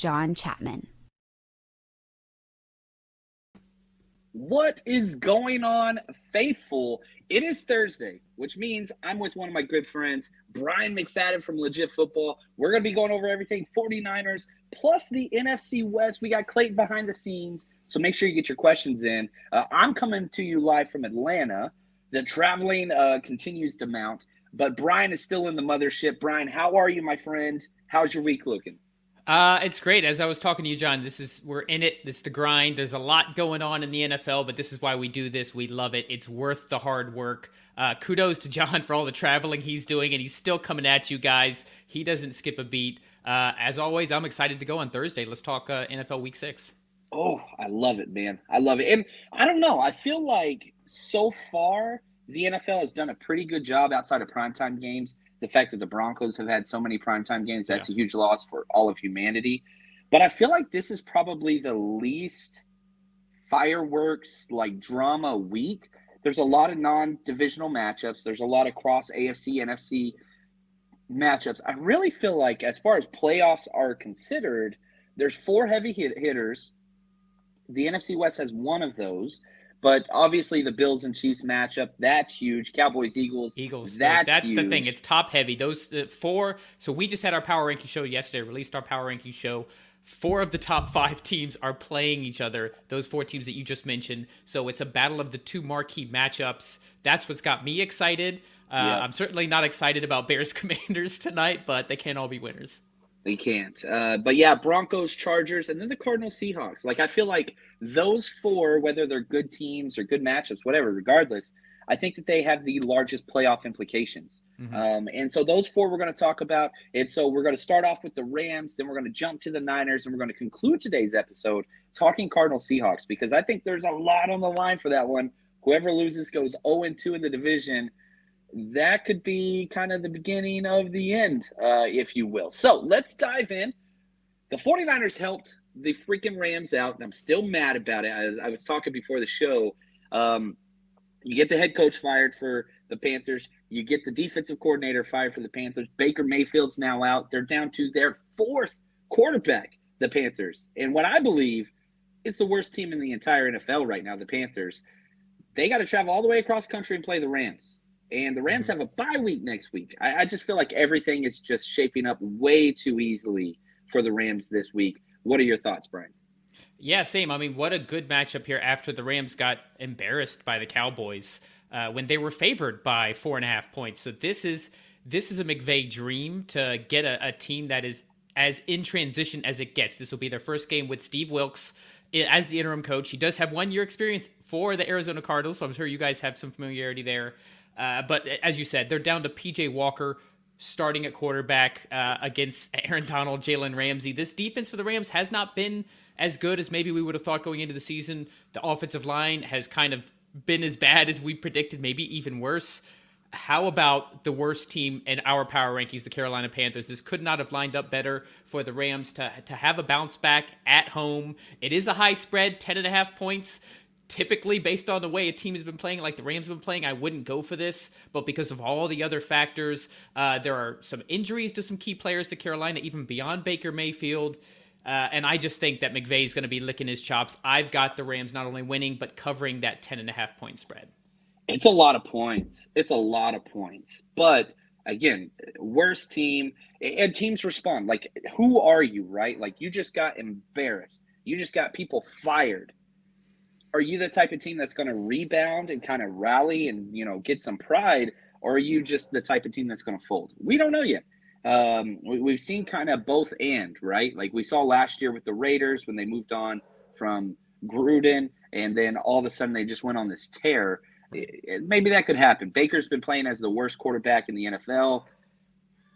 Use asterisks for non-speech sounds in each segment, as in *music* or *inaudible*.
John Chapman. What is going on, faithful? It is Thursday, which means I'm with one of my good friends, Brian McFadden from Legit Football. We're going to be going over everything 49ers plus the NFC West. We got Clayton behind the scenes, so make sure you get your questions in. Uh, I'm coming to you live from Atlanta. The traveling uh, continues to mount, but Brian is still in the mothership. Brian, how are you, my friend? How's your week looking? Uh, it's great. As I was talking to you, John, this is we're in it. This is the grind. There's a lot going on in the NFL, but this is why we do this. We love it. It's worth the hard work. Uh, kudos to John *laughs* for all the traveling he's doing, and he's still coming at you guys. He doesn't skip a beat. Uh, as always, I'm excited to go on Thursday. Let's talk uh, NFL Week Six. Oh, I love it, man. I love it. And I don't know. I feel like so far the NFL has done a pretty good job outside of primetime games the fact that the Broncos have had so many primetime games, that's yeah. a huge loss for all of humanity. But I feel like this is probably the least fireworks like drama week. There's a lot of non-divisional matchups. There's a lot of cross AFC, NFC matchups. I really feel like as far as playoffs are considered, there's four heavy hit- hitters. The NFC West has one of those. But obviously, the Bills and Chiefs matchup that's huge. Cowboys, Eagles, Eagles. That's that's huge. the thing. It's top heavy. Those uh, four. So we just had our power ranking show yesterday. Released our power ranking show. Four of the top *laughs* five teams are playing each other. Those four teams that you just mentioned. So it's a battle of the two marquee matchups. That's what's got me excited. Uh, yeah. I'm certainly not excited about Bears *laughs* Commanders tonight, but they can't all be winners. They can't. Uh, but yeah, Broncos, Chargers, and then the Cardinals, Seahawks. Like I feel like those four, whether they're good teams or good matchups, whatever, regardless, I think that they have the largest playoff implications. Mm-hmm. Um, and so those four we're going to talk about. And so we're going to start off with the Rams, then we're going to jump to the Niners, and we're going to conclude today's episode talking Cardinals Seahawks because I think there's a lot on the line for that one. Whoever loses goes 0 2 in the division that could be kind of the beginning of the end, uh, if you will. So let's dive in. The 49ers helped the freaking Rams out, and I'm still mad about it. As I was talking before the show, um, you get the head coach fired for the Panthers. You get the defensive coordinator fired for the Panthers. Baker Mayfield's now out. They're down to their fourth quarterback, the Panthers. And what I believe is the worst team in the entire NFL right now, the Panthers. They got to travel all the way across country and play the Rams and the Rams mm-hmm. have a bye week next week. I, I, just feel like everything is just shaping up way too easily for the Rams this week. What are your thoughts, Brian? Yeah, same. I mean, what a good matchup here after the Rams got embarrassed by the Cowboys uh, when they were favored by four and a half points. So this is this is a McVay dream to get a, a team that is as in transition as it gets. This will be their first game with Steve Wilks as the interim coach. He does have one year experience for the Arizona Cardinals, so I'm sure you guys have some familiarity there. Uh, but as you said, they're down to PJ Walker starting at quarterback uh, against Aaron Donald, Jalen Ramsey. This defense for the Rams has not been as good as maybe we would have thought going into the season. The offensive line has kind of been as bad as we predicted, maybe even worse. how about the worst team in our power rankings, the Carolina Panthers? This could not have lined up better for the Rams to, to have a bounce back at home. It is a high spread, 10 and a half points. Typically, based on the way a team has been playing, like the Rams have been playing, I wouldn't go for this. But because of all the other factors, uh, there are some injuries to some key players to Carolina, even beyond Baker Mayfield. Uh, and I just think that McVay is going to be licking his chops. I've got the Rams not only winning, but covering that 10 and a half point spread. It's a lot of points. It's a lot of points. But again, worst team and teams respond. Like, who are you, right? Like, you just got embarrassed. You just got people fired. Are you the type of team that's going to rebound and kind of rally and, you know, get some pride? Or are you just the type of team that's going to fold? We don't know yet. Um, we, have seen kind of both and, right? Like we saw last year with the Raiders when they moved on from Gruden and then all of a sudden they just went on this tear maybe that could happen. Baker's been playing as the worst quarterback in the NFL.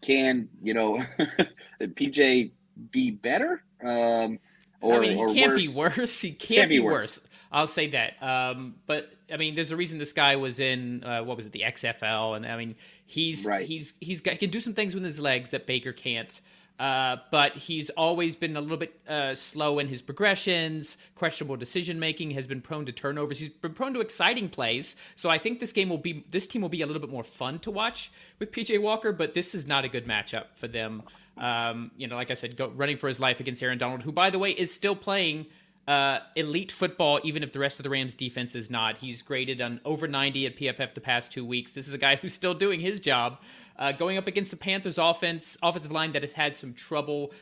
Can you know *laughs* PJ be better? Um, or, I mean, he can't worse? be worse. He can't, can't be, be worse. worse. I'll say that. Um, but I mean, there's a reason this guy was in uh, what was it, the XFL, and I mean, he's right. he's he's got, he can do some things with his legs that Baker can't. Uh, but he's always been a little bit uh, slow in his progressions, questionable decision making, has been prone to turnovers. He's been prone to exciting plays. So I think this game will be, this team will be a little bit more fun to watch with PJ Walker, but this is not a good matchup for them. Um, you know, like I said, go, running for his life against Aaron Donald, who, by the way, is still playing uh, elite football, even if the rest of the Rams defense is not. He's graded on over 90 at PFF the past two weeks. This is a guy *laughs* who's still doing his job. Uh, going up against the Panthers offense, offensive line that has had some trouble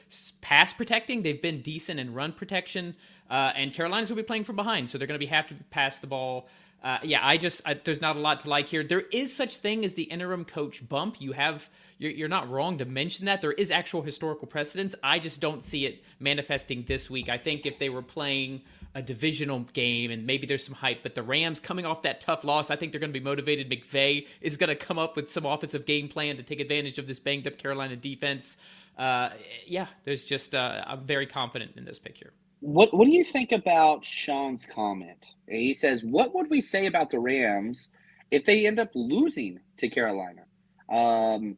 pass protecting. They've been decent in run protection. Uh, and Carolina's will be playing from behind, so they're going to be have to pass the ball. Uh, yeah, I just I, there's not a lot to like here. There is such thing as the interim coach bump. You have you're, you're not wrong to mention that there is actual historical precedence. I just don't see it manifesting this week. I think if they were playing a divisional game and maybe there's some hype, but the Rams coming off that tough loss, I think they're going to be motivated. McVay is going to come up with some offensive game plan to take advantage of this banged up Carolina defense. Uh, yeah, there's just uh, I'm very confident in this pick here. What What do you think about Sean's comment? He says, "What would we say about the Rams if they end up losing to Carolina?" Um,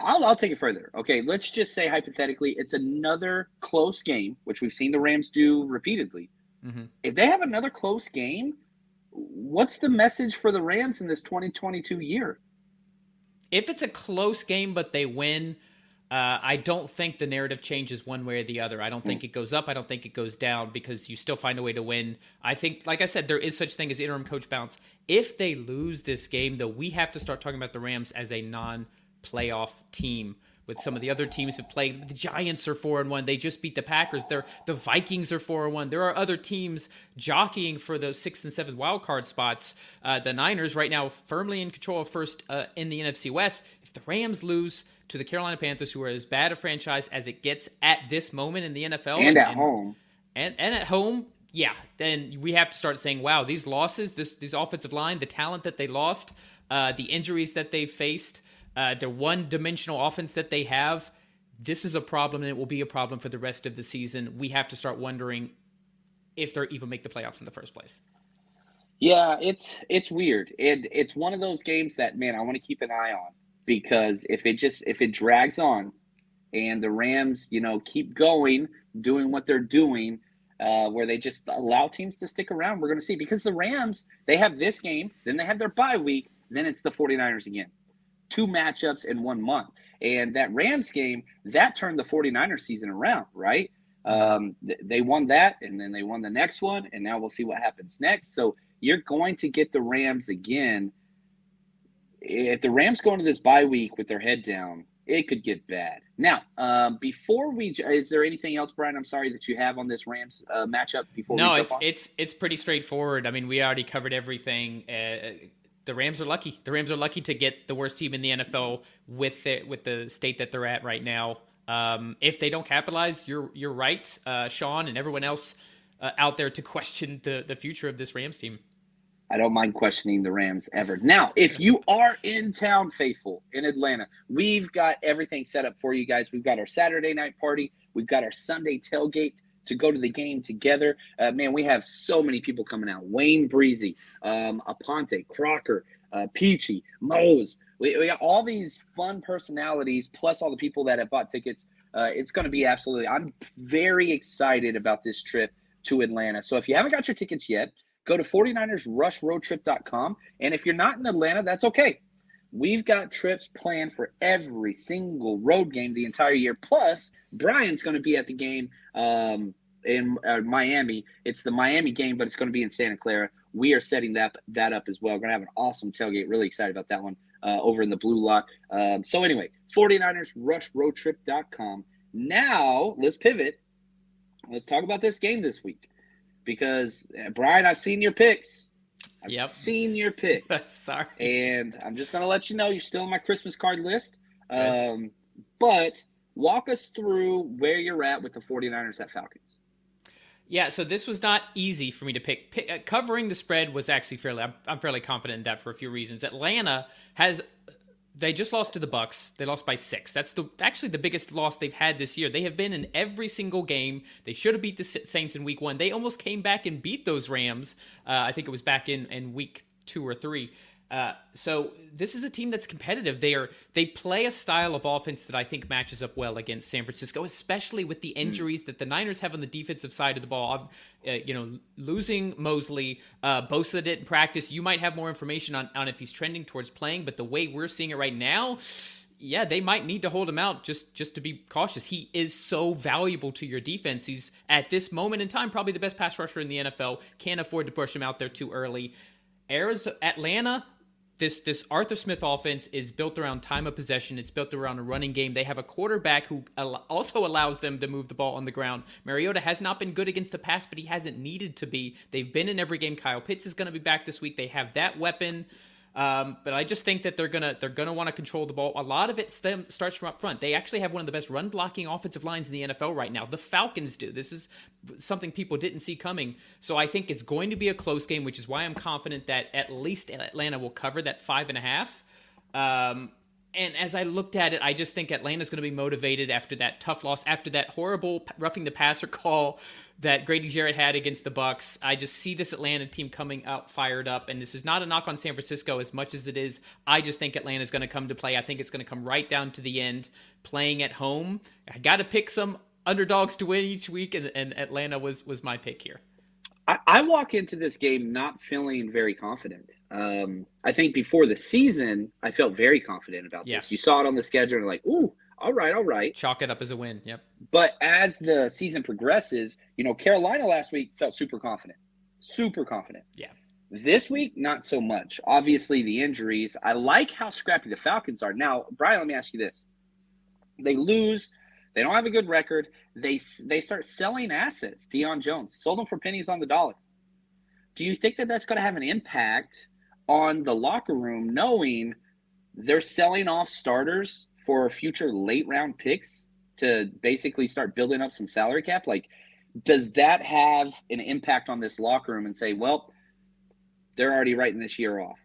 I'll, I'll take it further. Okay, let's just say hypothetically, it's another close game, which we've seen the Rams do repeatedly. Mm-hmm. If they have another close game, what's the message for the Rams in this 2022 year? If it's a close game but they win, uh, I don't think the narrative changes one way or the other. I don't think mm. it goes up. I don't think it goes down because you still find a way to win. I think, like I said, there is such thing as interim coach bounce. If they lose this game, though, we have to start talking about the Rams as a non playoff team with some of the other teams have played. The Giants are four and one. They just beat the Packers. They're, the Vikings are four and one. There are other teams jockeying for those six and seven wild card spots. Uh, the Niners right now firmly in control of first uh, in the NFC West. If the Rams lose to the Carolina Panthers, who are as bad a franchise as it gets at this moment in the NFL, and at and, home, and and at home, yeah, then we have to start saying, wow, these losses, this these offensive line, the talent that they lost, uh, the injuries that they faced uh, the one dimensional offense that they have, this is a problem and it will be a problem for the rest of the season. We have to start wondering if they're even make the playoffs in the first place. Yeah, it's it's weird. And it's one of those games that man, I want to keep an eye on because if it just if it drags on and the Rams, you know, keep going, doing what they're doing, uh, where they just allow teams to stick around, we're going to see because the Rams, they have this game, then they have their bye week, then it's the 49ers again two matchups in one month. And that Rams game, that turned the 49ers season around, right? Um, th- they won that, and then they won the next one, and now we'll see what happens next. So you're going to get the Rams again. If the Rams go into this bye week with their head down, it could get bad. Now, um, before we, is there anything else, Brian? I'm sorry that you have on this Rams uh, matchup before. No, it's on? it's it's pretty straightforward. I mean, we already covered everything. Uh, the Rams are lucky. The Rams are lucky to get the worst team in the NFL with the, with the state that they're at right now. Um, if they don't capitalize, you're you're right, uh, Sean, and everyone else uh, out there to *laughs* question the the future of this Rams team. I don't mind questioning the Rams ever. Now, if you are in town, faithful in Atlanta, we've got everything set up for you guys. We've got our Saturday night party. We've got our Sunday tailgate to go to the game together. Uh, man, we have so many people coming out. Wayne Breezy, um, Aponte, Crocker, uh, Peachy, Mose. We, we got all these fun personalities, plus all the people that have bought tickets. Uh, it's going to be absolutely. I'm very excited about this trip to Atlanta. So if you haven't got your tickets yet, go to 49ersrushroadtrip.com. And if you're not in Atlanta, that's okay. We've got trips planned for every single road game the entire year. Plus, Brian's going to be at the game um, in uh, Miami. It's the Miami game, but it's going to be in Santa Clara. We are setting that that up as well. We're going to have an awesome tailgate. Really excited about that one uh, over in the Blue Lot. Um, so anyway, 49ers rushroadtrip.com. Now let's pivot. Let's talk about this game this week because uh, Brian, I've seen your picks. I've Yep. seen your *laughs* picks. Sorry. and I'm just going to let you know you're still on my Christmas card list. Um, but walk us through where you're at with the 49ers at Falcons. Yeah, so this was not easy for me to pick. pick uh, covering the spread was actually fairly. I'm, I'm fairly confident in that for a few reasons. Atlanta has. They just lost to the Bucks. They lost by six. That's the actually the biggest loss they've had this year. They have been in every single game. They should have beat the Saints in Week One. They almost came back and beat those Rams. Uh, I think it was back in in Week Two or Three. Uh, so this is a team that's competitive. They are they play a style of offense that I think matches up well against San Francisco, especially with the injuries that the Niners have on the defensive side of the ball. Uh, you know, losing Mosley, uh, Bosa didn't practice. You might have more information on on if he's trending towards playing, but the way we're seeing it right now. Yeah, they might need to hold him out just just to be cautious. He is so valuable to your defense. He's at this moment in time probably the best pass rusher in the NFL. Can't afford to push him out there too early. Arizona, Atlanta, this this Arthur Smith offense is built around time of possession. It's built around a running game. They have a quarterback who al- also allows them to move the ball on the ground. Mariota has not been good against the pass, but he hasn't needed to be. They've been in every game. Kyle Pitts is going to be back this week. They have that weapon. Um, but I just think that they're gonna they're gonna want to control the ball. A lot of it stem, starts from up front. They actually have one of the best run blocking offensive lines in the NFL right now. The Falcons do. This is something people didn't see coming. So I think it's going to be a close game, which is why I'm confident that at least Atlanta will cover that five and a half. Um, and as I looked at it, I just think Atlanta's going to be motivated after that tough loss, after that horrible roughing the passer *laughs* call that Grady Jarrett had against the Bucks. I just see this Atlanta team coming out fired up, and this is not a knock on San Francisco as much as it is. I just think Atlanta's going to come to play. I think it's going to come right down to the end, playing at home. I got to pick some underdogs to win each week, and, and Atlanta was was my pick here. I, I walk into this game not feeling very confident. Um, I think before the season, I felt very confident about Yeah. this. You saw it on the schedule and like, ooh, all right, all right. Chalk it up as a win. Yep. But as the season progresses, you know, Carolina last week felt super confident, super confident. Yeah. This week, not so much. Obviously, the injuries. I like how scrappy the Falcons are. Now, Brian, let me ask you this: They lose, they don't have a good record. They they start selling assets. Deion Jones sold them for pennies on the dollar. Do you think that that's going to have an impact on the locker room, knowing they're selling off starters for future late round picks to basically start building up some salary cap? Like, does that have an impact on this locker room and say, well, they're already writing this year off?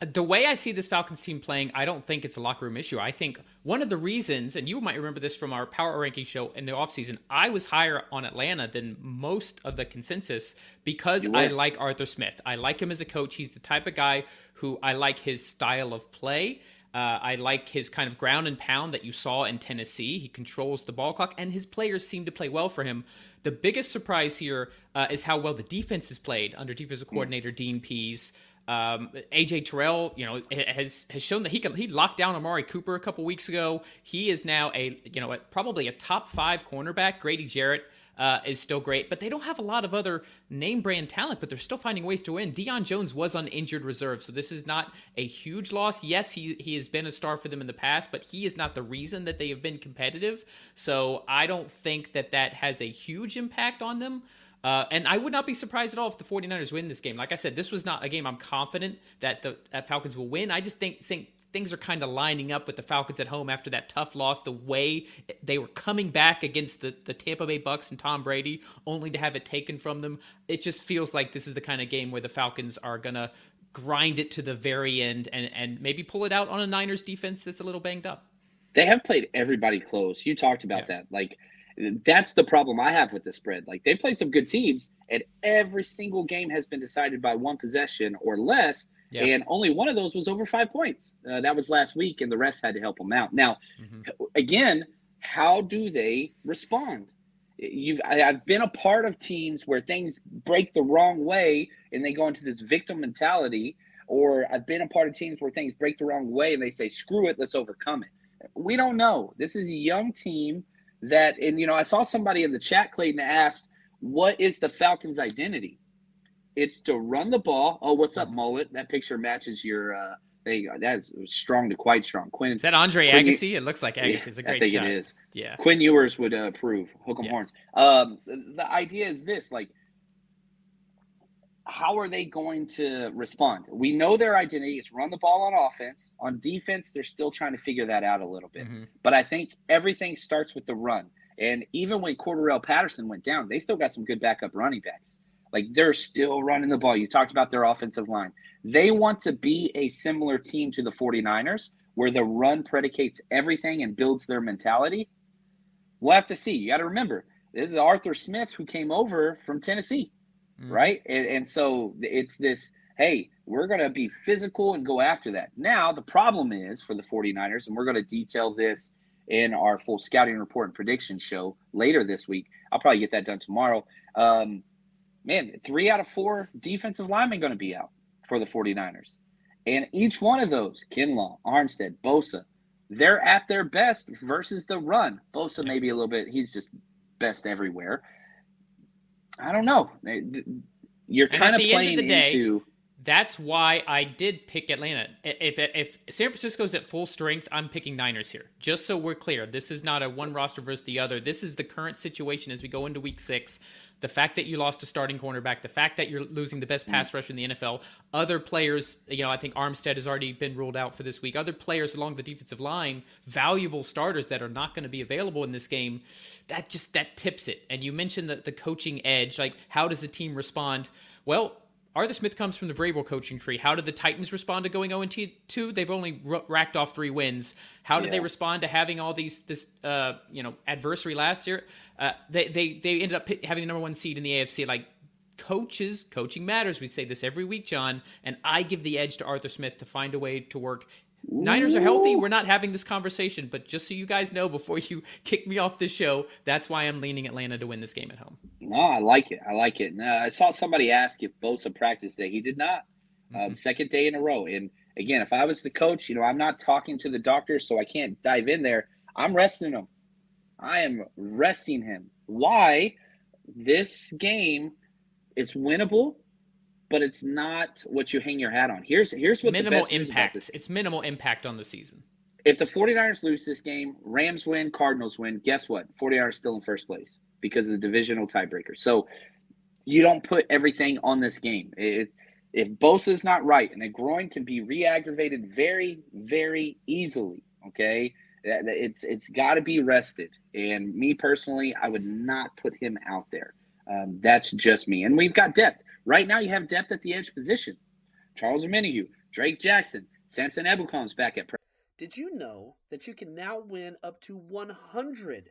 Uh, the way I see this Falcons team playing, I don't think it's a locker room issue. I think one of the reasons, and you might remember this from our power ranking show in the offseason, I was higher on Atlanta than most of the consensus because I like Arthur Smith. I like him as a coach. He's the type of guy who I like his style of play. Uh, I like his kind of ground and pound that you saw in Tennessee. He controls the ball clock, and his players seem to play well for him. The biggest surprise here uh, is how well the defense is played under defensive coordinator Dean Pees. Um, AJ Terrell, you know, has has shown that he can. He locked down Amari Cooper a couple weeks ago. He is now a you know a, probably a top five cornerback. Grady Jarrett uh, is still great, but they don't have a lot of other name brand talent. But they're still finding ways to win. Deion Jones was on injured reserve, so this is not a huge loss. Yes, he he has been a star for them in the past, but he is not the reason that they have been competitive. So I don't think that that has a huge impact on them. Uh, and I would not be surprised at all if the 49ers win this game. Like I said, this was not a game I'm confident that the that Falcons will win. I just think, think things are kind of lining up with the Falcons at home after that tough loss. The way they were coming back against the, the Tampa Bay Bucks and Tom Brady, only to have it taken from them. It just feels like this is the kind of game where the Falcons are going to grind it to the very end and, and maybe pull it out on a Niners defense that's a little banged up. They have played everybody close. You talked about that. Like, that's the problem I have with the spread. Like, they played some good teams, and every single game has been decided by one possession or less. Yeah. And only one of those was over five points. Uh, that was last week, and the rest had to help them out. Now, mm-hmm. again, how do they respond? You've I, have been a part of teams where things break the wrong way and they go into this victim mentality, or I've been a part of teams where things break the wrong way and they say, "Screw it, let's overcome it." We don't know. This is a young team that, and you know, I saw somebody in the chat, Clayton, asked, "What is the Falcons' identity?" It's to run the ball. Oh, what's up, mullet? That picture matches your. Uh, there you go. That's strong to quite strong. Quinn is that Andre Quinn, Agassi? It looks like Agassi. Yeah, it's a great I think shot. it is. Yeah. Quinn Ewers would uh, approve. Hook 'em yeah. horns. Um, the idea is this: like, how are they going to respond? We know their identity is run the ball on offense. On defense, they're still trying to figure that out a little bit. Mm-hmm. But I think everything starts with the run. And even when Cordarrelle Patterson went down, they still got some good backup running backs. Like they're still running the ball. You talked about their offensive line. They want to be a similar team to the 49ers where the run predicates everything and builds their mentality. We'll have to see. You got to remember, this is Arthur Smith who came over from Tennessee, mm. right? And, and so it's this hey, we're going to be physical and go after that. Now, the problem is for the 49ers, and we're going to detail this in our full scouting report and prediction show later this week. I'll probably get that done tomorrow. Um, man, three out of four defensive linemen going to be out for the 49ers. And each one of those, Kinlaw, Armstead, Bosa, they're at their best versus the run. Bosa maybe a little bit, he's just best everywhere. I don't know. You're kind of playing into that's why I did pick Atlanta. If if San Francisco's at full strength, I'm picking Niners here. Just so we're clear, this is not a one roster versus the other. This is the current situation as we go into Week Six. The fact that you lost a starting cornerback, the fact that you're losing the best mm. pass rusher in the NFL, other players, you know, I think Armstead has already been ruled out for this week. Other players along the defensive line, valuable starters that are not going to be available in this game. That just that tips it. And you mentioned the the coaching edge. Like, how does the team respond? Well, Arthur Smith comes from the Vrabel coaching tree. How did the Titans respond to going 0 2? They've only r- racked off three wins. How did yeah. they respond to having all these this uh, you know adversary last year? Uh, they they they ended up having the number one seed in the AFC. Like coaches, coaching matters. We say this every week, John, and I give the edge to Arthur Smith to find a way to work Niners are healthy. We're not having this conversation, but just so you guys know, before you *laughs* kick me off this show, that's why I'm leaning Atlanta to win this game at home. No, I like it. I like it. Now, I saw somebody ask if Bosa practiced today. He did not. Um, mm-hmm. Second day in a row. And again, if I was the coach, you know, I'm not talking to the doctor, so I can't dive in there. I'm resting him. I am resting him. Why? This game, it's winnable but it's not what you hang your hat on. Here's here's it's what minimal impact. It's minimal impact on the season. If the 49ers lose this game, Rams win, Cardinals win, guess what? 49ers still in first place because of the divisional tiebreaker. So you don't put everything on this game. It, if Bosa's not right, and the groin can be re-aggravated very, very easily, okay? It's it's got to be rested. And me personally, I would not put him out there. Um, that's just me. And we've got depth. Right now, you have depth at the edge position. Charles Omenihu, Drake Jackson, Samson Ebukam's back at. Pre- Did you know that you can now win up to 100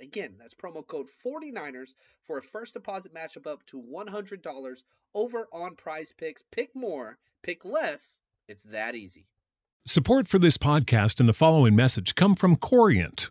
Again, that's promo code 49ers for a first deposit match of up to $100 over on prize picks. Pick more, pick less. It's that easy. Support for this podcast and the following message come from Corient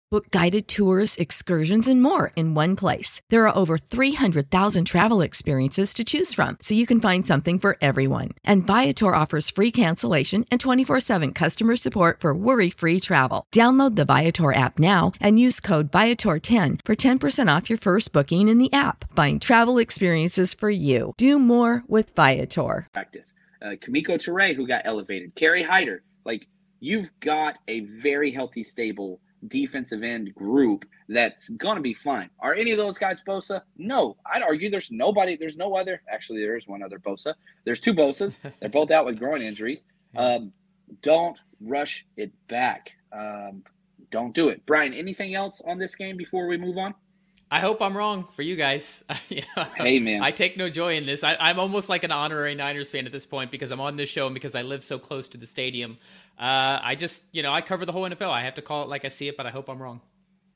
Book guided tours, excursions, and more in one place. There are over 300,000 travel experiences to choose from, so you can find something for everyone. And Viator offers free cancellation and 24 7 customer support for worry free travel. Download the Viator app now and use code Viator10 for 10% off your first booking in the app. Find travel experiences for you. Do more with Viator. Practice. Uh, Kemoko Turay, who got elevated. Kerry Hyder. Like, you've got a very healthy, stable defensive end group that's going to be fine. Are any of those guys Bosa? No. I'd argue there's nobody, there's no other. Actually, there is one other Bosa. There's two Bosas. *laughs* They're both out with groin injuries. *laughs* Um, don't rush it back. Um, don't do it. Brian, anything else on this game before we move on? I hope I'm wrong for you guys. *laughs* you know, hey man, I take no joy in this. I, am almost like an honorary Niners fan at this point because I'm on this show and because I live so close to the stadium. Uh, I just, you know, I cover the whole NFL. I have to call it like I see it, but I hope I'm wrong.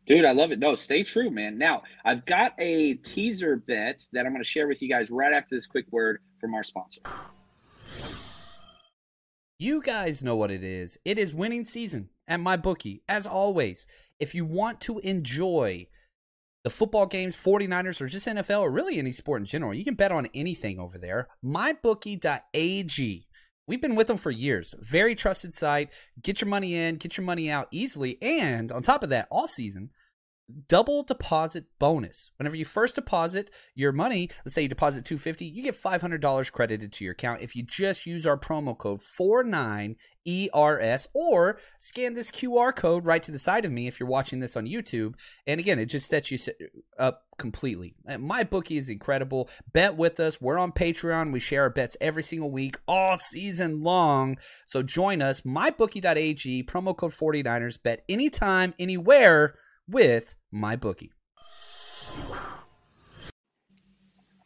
Dude, I love it. No, stay true, man. Now, I've got a teaser bet that I'm going to share with you guys right after this quick word from our sponsor. You guys know what it is. It is winning season at my bookie. As always, if you want to enjoy the football games, 49ers, or just NFL, or really any sport in general. You can bet on anything over there. MyBookie.ag. We've been with them for years. Very trusted site. Get your money in, get your money out easily. And on top of that, all season, double deposit bonus. Whenever you first deposit your money, let's say you deposit 250, you get $500 credited to your account if you just use our promo code 49ERS or scan this QR code right to the side of me if you're watching this on YouTube. And again, it just sets you up completely. My bookie is incredible. Bet with us. We're on Patreon. We share our bets every single week all season long. So join us mybookie.ag promo code 49ers bet anytime anywhere with my bookie.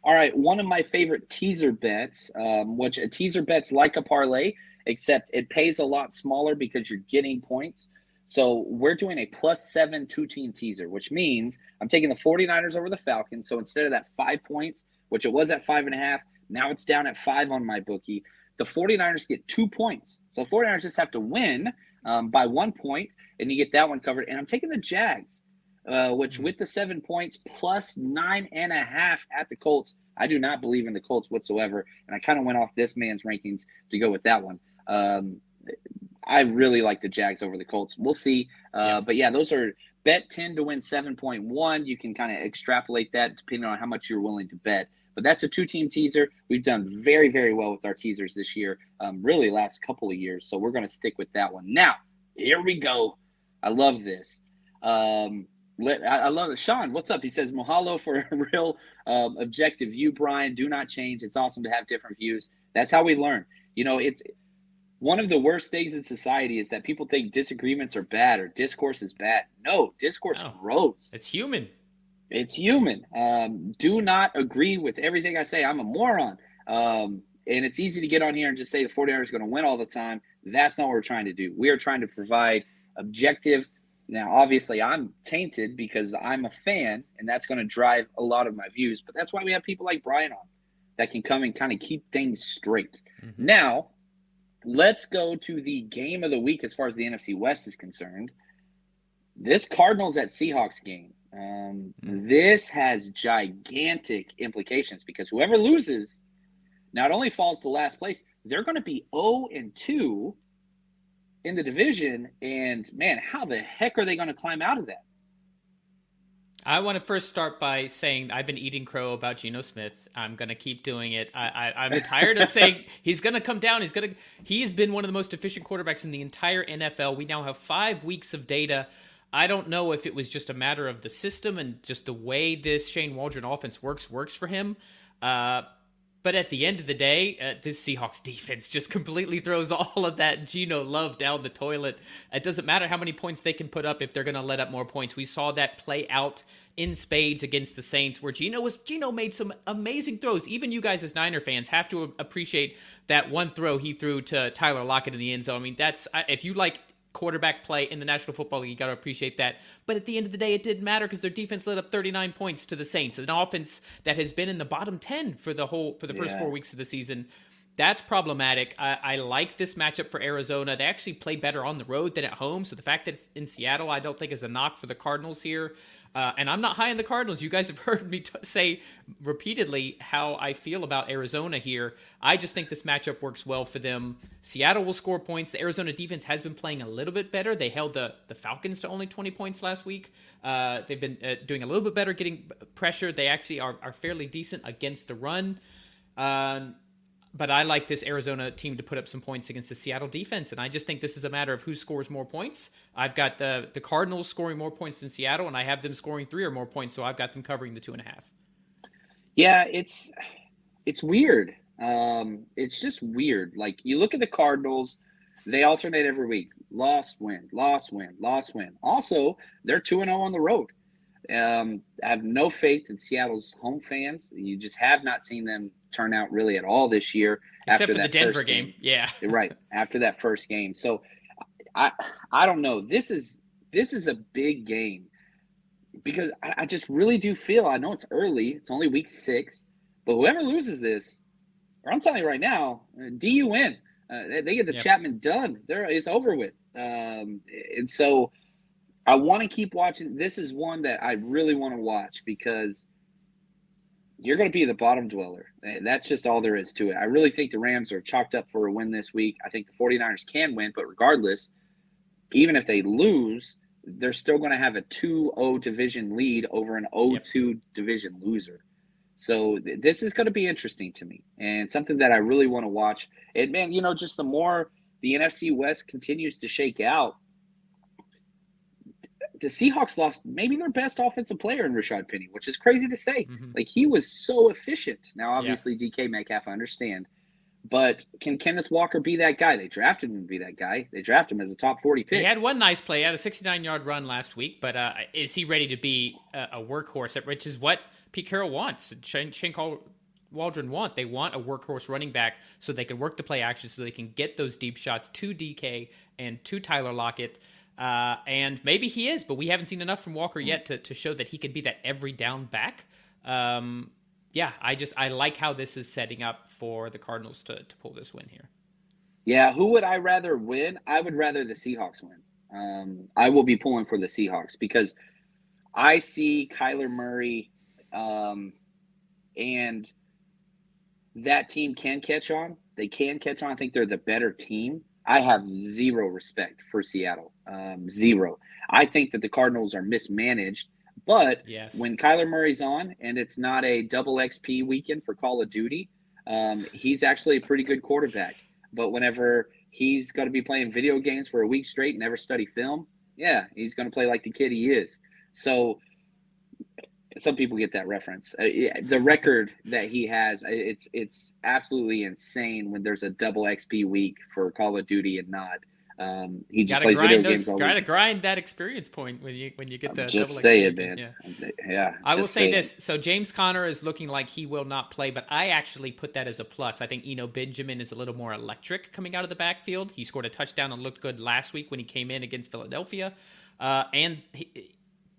All right, one of my favorite teaser bets, um, which a teaser bet's like a parlay, except it pays a lot smaller because you're getting points. So we're doing a plus seven two team teaser, which means I'm taking the 49ers over the Falcons. So instead of that five points, which it was at five and a half, now it's down at five on my bookie. The 49ers get two points. So 49ers just have to win um, by one point, and you get that one covered. And I'm taking the Jags, uh, which mm-hmm. with the seven points plus nine and a half at the Colts, I do not believe in the Colts whatsoever. And I kind of went off this man's rankings to go with that one. Um, I really like the Jags over the Colts. We'll see. Uh, yeah. But yeah, those are bet 10 to win 7.1. You can kind of extrapolate that depending on how much you're willing to bet. But that's a two team teaser. We've done very, very well with our teasers this year, um, really last couple of years. So we're going to stick with that one. Now, here we go. I love this. Um, let, I, I, love it. Sean, what's up? He says, Mahalo for a *laughs* real um, objective view, Brian. Do not change. It's awesome to have different views. That's how we learn. You know, it's one of the worst things in society is that people think disagreements are bad or discourse is bad. No, discourse no, grows. It's human. It's human. Um, do not agree with everything I say. I'm a moron. Um, and it's easy to get on here and just say the 49ers are going to win all the time. That's not what we're trying to do. We are trying to provide objective. Now, obviously, I'm tainted because I'm a fan, and that's going to drive a lot of my views. But that's why we have people like Brian on that can come and kind of keep things straight. Mm-hmm. Now, let's go to the game of the week as far as the NFC West is concerned. This Cardinals at Seahawks game. Um, mm-hmm. This has gigantic implications because whoever loses not only falls to last place, they're going to be 0 and 2 in the division. And man, how the heck are they going to climb out of that? I want to first start by saying I've been eating crow about Geno Smith. I'm going to keep doing it. I, I, am tired of saying *laughs* he's going to come down. He's going to. He's been one of the most efficient quarterbacks in the entire NFL. We now have five weeks of data. I don't know if it was just a matter of the system and just the way this Shane Waldron offense works works for him. Uh, but at the end of the day, uh, this Seahawks defense just completely throws *laughs* all of that Geno love down the toilet. It doesn't matter how many points they can put up if they're going to let up more points. We saw that play out in spades against the Saints, where Geno was Geno made some amazing throws. Even you guys as Niner fans have to appreciate that one throw he threw to Tyler Lockett in the end zone. I mean, that's if you like quarterback play in the National Football League. You got to appreciate that. But at the end of the day, it didn't matter because their defense led up 39 points to the Saints, an offense that has been in the bottom 10 for the whole for the first yeah. four weeks of the season. That's problematic. I, I, like this matchup for Arizona. They actually play better on the road than at home. So the fact that it's in Seattle, I don't think is a knock for the Cardinals here. Uh, and I'm not high on the Cardinals. You guys have *laughs* heard me t- say repeatedly how I feel about Arizona here. I just think this matchup works well for them. Seattle will score points. The Arizona defense has been playing a little bit better. They held the, the Falcons to only 20 points last week. Uh, they've been uh, doing a little bit better getting pressure. They actually are, are fairly decent against the run. Um, but I like this Arizona team to put up some points against the Seattle defense, and I just think this is a matter of who scores more points. I've got the the Cardinals scoring more points than Seattle, and I have them scoring three or more points, so I've got them covering the two and a half. Yeah, it's it's weird. Um, it's just weird. Like you look at the Cardinals, they alternate every week: loss, win, loss, win, loss, win. Also, they're two and zero oh on the road. Um, I have no faith in Seattle's home fans. You just have not seen them turn out really at all this year. Except after for the Denver game. game. Yeah. *laughs* right. After that first game. So I I don't know. This is this is a big game because I, I just really do feel I know it's early. It's only week six, but whoever loses this, or I'm telling you right now, DUN. Uh, they, they, get the yep. Chapman done. There, it's over with. Um, and so I want to keep watching. This is one that I really want to watch because you're going to be the bottom dweller. Eh, that's just all there is to it. I really think the Rams are chalked up for a win this week. I think the 49ers can win, but regardless, even if they lose, they're still going to have a 2-0 division lead over an 0-2 yep. Oh division loser. So th- this is going to be interesting to me and something that I really want to watch. And man, you know, just the more the NFC West continues to shake out, the Seahawks lost maybe their best offensive player in Rashad Penny, which is crazy to say. Mm-hmm. Like he was so efficient. Now, obviously, yeah. DK Metcalf, I understand. But can Kenneth Walker be that guy? They drafted him to be that guy. They drafted him as a top 40 pick. He had one nice play. He had a 69 yard run last week, but uh, is he ready to be a, a workhorse, which is what Pete Carroll wants? Shane, Shane Waldron want. They want a workhorse running back so they can work the play action, so they can get those deep shots to DK and to Tyler Lockett. Uh, and maybe he is, but we haven't seen enough from Walker yet to, to show that he could be that every down back. Um, yeah, I just I like how this is setting up for the Cardinals to, to pull this win here. Yeah, who would I rather win? I would rather the Seahawks win. Um, I will be pulling for the Seahawks because I see Kyler Murray um, and that team can catch on. They can catch on. I think they're the better team. I have zero respect for Seattle. Um, zero. I think that the Cardinals are mismanaged. But yes. when Kyler Murray's on and it's not a double XP weekend for Call of Duty, um, he's actually a pretty good quarterback. But whenever he's going to be playing video games for a week straight and never study film, yeah, he's going to play like the kid he is. So some people get that reference. Uh, the record that he has, it's it's absolutely insane when there's a double XP week for Call of Duty and not. Um, he just plays video those, games. All gotta grind that experience point when you when you get the just say it, man. Yeah, yeah I will say, say this. So James Conner is looking like he will not play, but I actually put that as a plus. I think Eno Benjamin is a little more electric coming out of the backfield. He scored a touchdown and looked good last week when he came in against Philadelphia, uh, and. He,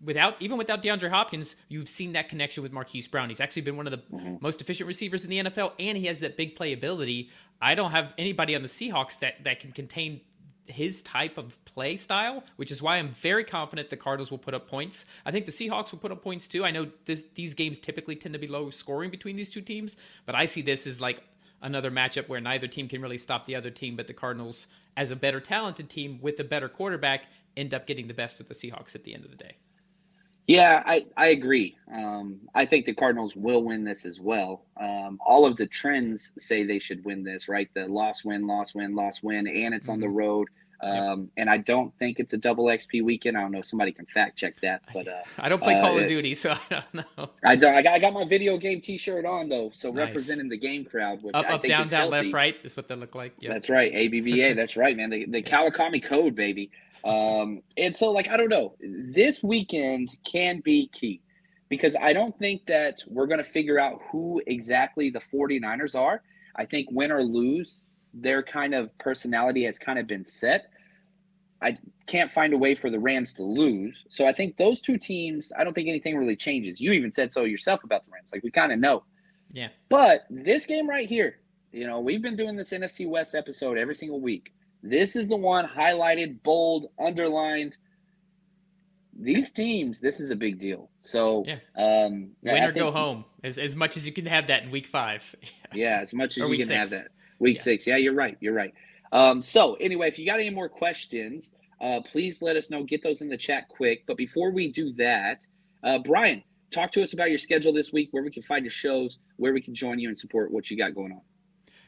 without even without DeAndre Hopkins, you've seen that connection with Marquise Brown. He's actually been one of the mm-hmm. most efficient receivers in the NFL, and he has that big playability. I don't have anybody on the Seahawks that that can contain his type of play style, which is why I'm very confident the Cardinals will put up points. I think the Seahawks will put up points too. I know this, these games typically tend to be low scoring between these two teams, but I see this as like another matchup where neither team can really stop the other team, but the Cardinals, as a better talented team with a better quarterback, end up getting the best of the Seahawks at the end of the day. Yeah, I, I agree. Um, I think the Cardinals will win this as well. Um, all of the trends say they should win this, right? The loss, win, loss, win, loss, win, and it's on the mm-hmm. road. Um, and I don't think it's a double XP weekend. I don't know if somebody can fact check that, but uh, I don't play uh, Call of Duty, so *laughs* I don't know. I don't. I got, I got my video game T-shirt on though, so nice. representing the game crowd, which up, I up, think down, down, healthy. left, right is what they look like. Yep. That's right, ABVA. *laughs* that's right, man. The, the Kawakami code, baby. Um, and so, like, I don't know. This weekend can be key because I don't think that we're going to figure out who exactly the 49ers are. I think win or lose, their kind of personality has kind of been set. I can't find a way for the Rams to lose. So I think those two teams, I don't think anything really changes. You even said so yourself about the Rams. Like we kind of know. Yeah. But this game right here, you know, we've been doing this NFC West episode every single week. This is the one highlighted, bold, underlined. These teams, this is a big deal. So, yeah. um, win or go home, as, as much as you can have that in week five. *laughs* yeah, as much as you can six. have that. Week yeah. six. Yeah, you're right. You're right. Um, so anyway, if you got any more questions, uh, please let us know. Get those in the chat quick. But before we do that, uh, Brian, talk to us about your schedule this week, where we can find your shows, where we can join you and support what you got going on.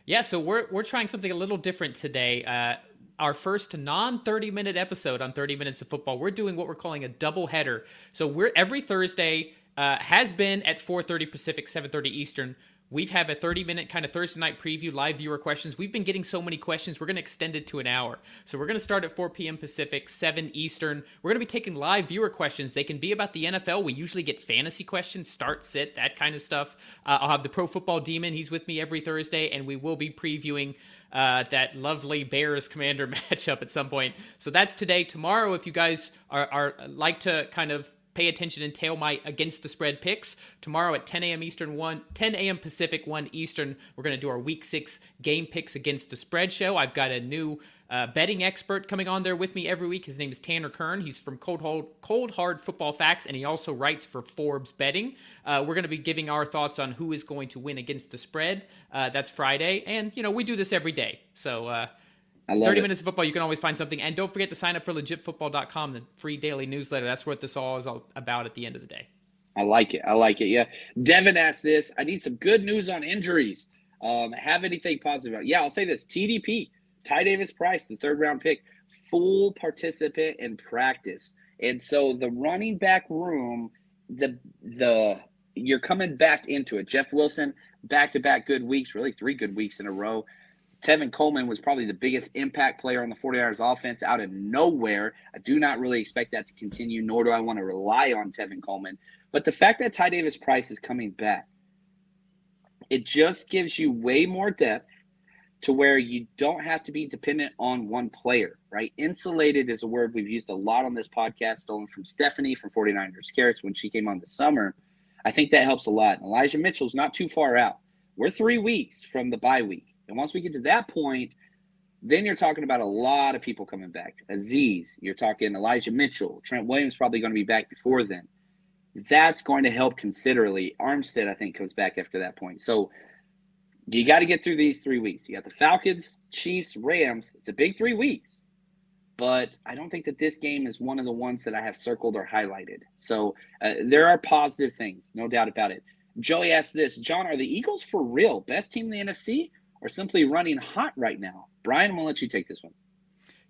Yeah, so we're we're trying something a little different today. Uh, our first non 30 minute episode on 30 minutes of football. We're doing what we're calling a double header. So we're every Thursday uh, has been at 4:30 Pacific, 7:30 Eastern. We've have a 30 minute kind of Thursday night preview, live viewer questions. We've been getting so many questions. We're going to extend it to an hour. So we're going to start at 4 p.m. Pacific, 7 Eastern. We're going to be taking live viewer questions. They can be about the NFL. We usually get fantasy questions, start, sit, that kind of stuff. Uh, I'll have the Pro Football Demon. He's with me every Thursday, and we will be previewing uh, that lovely Bears Commander *laughs* matchup at some point. So that's today. Tomorrow, if you guys are, are like to kind of pay attention and tail my against the spread picks tomorrow at 10 a.m. Eastern, 1 10 a.m. Pacific, 1 Eastern. We're going to do our Week Six game picks against the spread show. I've got a new uh, betting expert coming on there with me every week. His name is Tanner Kern. He's from Cold Hard, Cold Hard Football Facts, and he also writes for Forbes Betting. Uh, we're going to be giving our thoughts on who is going to win against the spread. Uh, that's Friday, and you know we do this every day, so uh, 30 it. minutes of football, you can always find something. And don't forget to sign up for legitfootball.com, the free daily newsletter. That's what this all is all about at the end of the day. I like it. I like it. Yeah. Devin asked this. I need some good news on injuries. Um, have anything positive about? Yeah, I'll say this. TDP, Ty Davis Price, the third round pick, full participant in practice. And so the running back room, the the you're coming back into it. Jeff Wilson, back to back good weeks, really three good weeks in a row. Tevin Coleman was probably the biggest impact player on the 49ers offense out of nowhere. I do not really expect that to continue, nor do I want to rely on Tevin Coleman. But the fact that Ty Davis Price is coming back, it just gives you way more depth to where you don't have to be dependent on one player, right? Insulated is a word we've used a lot on this podcast, stolen from Stephanie from 49ers Carrots when she came on this summer. I think that helps a lot. Elijah Mitchell's not too far out. We're three weeks from the bye week. And once we get to that point, then you're talking about a lot of people coming back. Aziz, you're talking Elijah Mitchell, Trent Williams probably going to be back before then. That's going to help considerably. Armstead, I think, comes back after that point. So you got to get through these three weeks. You got the Falcons, Chiefs, Rams. It's a big three weeks. But I don't think that this game is one of the ones that I have circled or highlighted. So uh, there are positive things, no doubt about it. Joey asked this John, are the Eagles for real? Best team in the NFC? Are simply running hot right now. Brian, to let you take this one.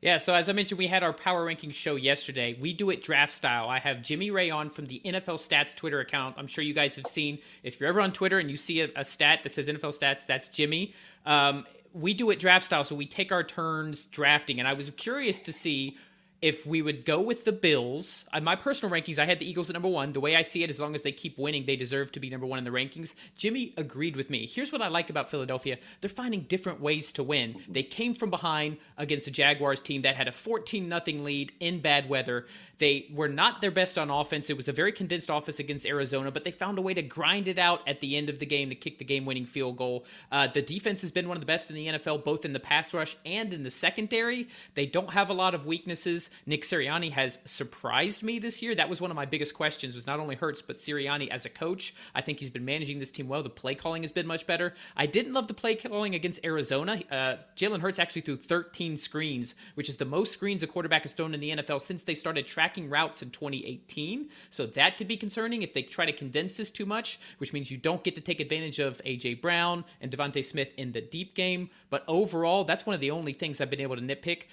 Yeah, so as I mentioned, we had our power ranking show yesterday. We do it draft style. I have Jimmy Ray on from the NFL Stats Twitter account. I'm sure you guys have seen. If you're ever on Twitter and you see a, a stat that says NFL Stats, that's Jimmy. Um, we do it draft style, so we take our turns drafting. And I was curious to see if we would go with the Bills, uh, my personal rankings, I had the Eagles at number one. The way I see it, as long as they keep winning, they deserve to be number one in the rankings. Jimmy agreed with me. Here's what I like about Philadelphia they're finding different ways to win. They came from behind against the Jaguars team that had a 14 0 lead in bad weather. They were not their best on offense. It was a very condensed offense against Arizona, but they found a way to grind it out at the end of the game to kick the game winning field goal. Uh, the defense has been one of the best in the NFL, both in the pass rush and in the secondary. They don't have a lot of weaknesses. Nick Sirianni has surprised me this year. That was one of my biggest questions was not only Hurts, but Sirianni as a coach. I think he's been managing this team well. The play calling has been much better. I didn't love the play calling against Arizona. Uh, Jalen Hurts actually threw 13 screens, which is the most screens a quarterback has thrown in the NFL since they started tracking routes in 2018. So that could be concerning if they try to condense this too much, which means you don't get to take advantage of A.J. Brown and DeVonta Smith in the deep game. But overall, that's one of the only things I've been able to nitpick.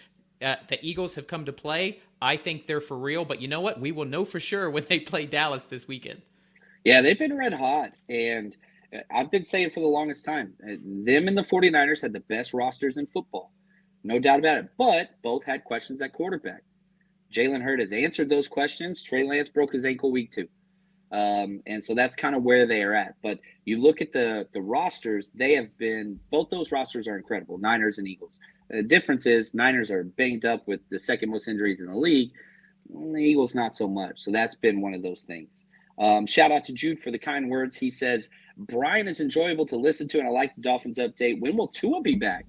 Uh, the Eagles have come to play. I think they're for real, but you know what? We will know for sure when they play Dallas this weekend. Yeah, they've been red hot. And uh, I've been saying for the longest time, uh, them and the 49ers had the best rosters in football. No doubt about it. But both had questions at quarterback. Jalen Hurts has answered those questions. Trey Lance broke his ankle week two. Um, and so that's kind of where they are at. But you look at the the rosters; they have been both those rosters are incredible. Niners and Eagles. The difference is Niners are banged up with the second most injuries in the league. The Eagles not so much. So that's been one of those things. Um, shout out to Jude for the kind words. He says Brian is enjoyable to listen to, and I like the Dolphins update. When will Tua be back?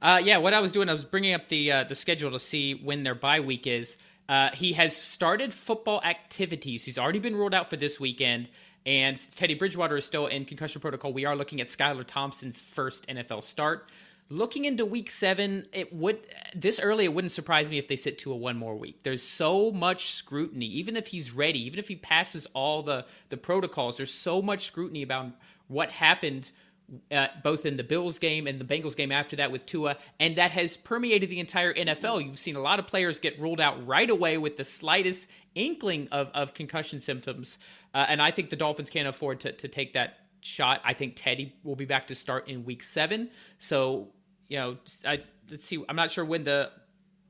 Uh, yeah, what I was doing, I was bringing up the uh, the schedule to see when their bye week is. Uh, he has started football activities. He's already been ruled out for this weekend. And Teddy Bridgewater is still in concussion protocol. We are looking at Skylar Thompson's first NFL start. Looking into week seven, it would this early it wouldn't surprise me if they sit Tua one more week. There's so much scrutiny, even if he's ready, even if he passes all the the protocols. There's so much scrutiny about what happened uh, both in the Bills game and the Bengals game after that with Tua, and that has permeated the entire NFL. You've seen a lot of players get ruled out right away with the slightest inkling of, of concussion symptoms, uh, and I think the Dolphins can't afford to, to take that shot. I think Teddy will be back to start in Week Seven, so you know, I, let's see. I'm not sure when the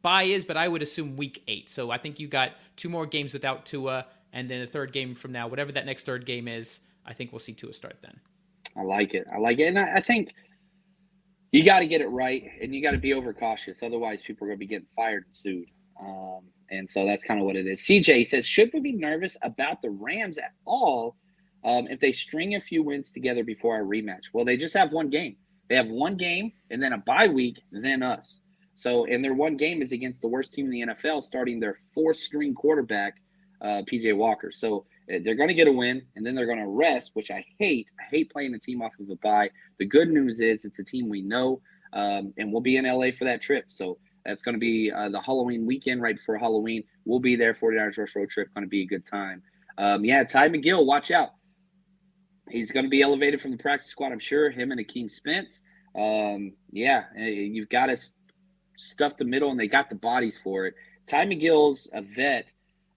bye is, but I would assume Week Eight. So I think you got two more games without Tua, and then a third game from now, whatever that next third game is. I think we'll see Tua start then. I like it. I like it. And I, I think you got to get it right and you got to be overcautious. Otherwise, people are going to be getting fired and sued. Um, and so that's kind of what it is. CJ says, should we be nervous about the Rams at all um, if they string a few wins together before our rematch? Well, they just have one game. They have one game and then a bye week, then us. So, and their one game is against the worst team in the NFL, starting their fourth string quarterback, uh, PJ Walker. So uh, they're going to get a win and then they're going to rest, which I hate. I hate playing a team off of a bye. The good news is it's a team we know, um, and we'll be in LA for that trip. So that's going to be uh, the Halloween weekend right before Halloween. We'll be there. 49ers Rush Road Trip. Going to be a good time. Um, yeah, Ty McGill, watch out. He's going to be elevated from the practice squad, I'm sure. Him and Akeem Spence. Um, yeah, uh, you've got to stuff the middle, and they got the bodies for it. Ty McGill's a vet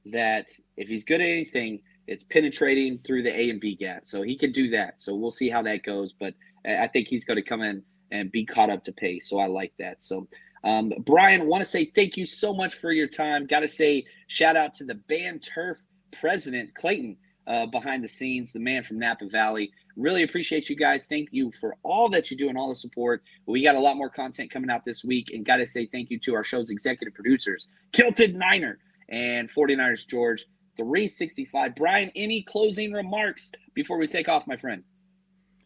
that if he's good at anything, it's penetrating through the A and B gap. So he can do that. So we'll see how that goes. But I think he's going to come in and be caught up to pace. So I like that. So um, Brian, want to say thank you so much for your time. Got to say shout out to the band turf president Clayton uh, behind the scenes, the man from Napa Valley. Really appreciate you guys. Thank you for all that you do and all the support. We got a lot more content coming out this week. And got to say thank you to our show's executive producers, Kilted Niner and 49ers George. 365. Brian, any closing remarks before we take off, my friend?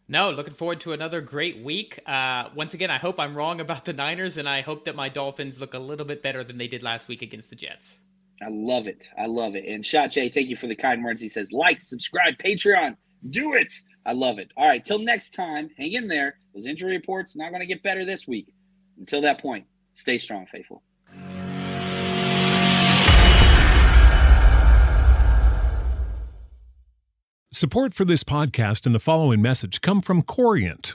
No, looking forward to another great week. Uh, once again, I hope I'm wrong about the Niners, and I hope that my Dolphins look a little bit better than they did last week against the Jets. I love it. I love it. And Shot Jay, thank you for the kind words. He says, like, subscribe, Patreon, do it. I love it. All right, till next time, hang in there. Those injury reports not going to get better this week. Until that point, stay strong, faithful. Support for this podcast and the following message come from Corient.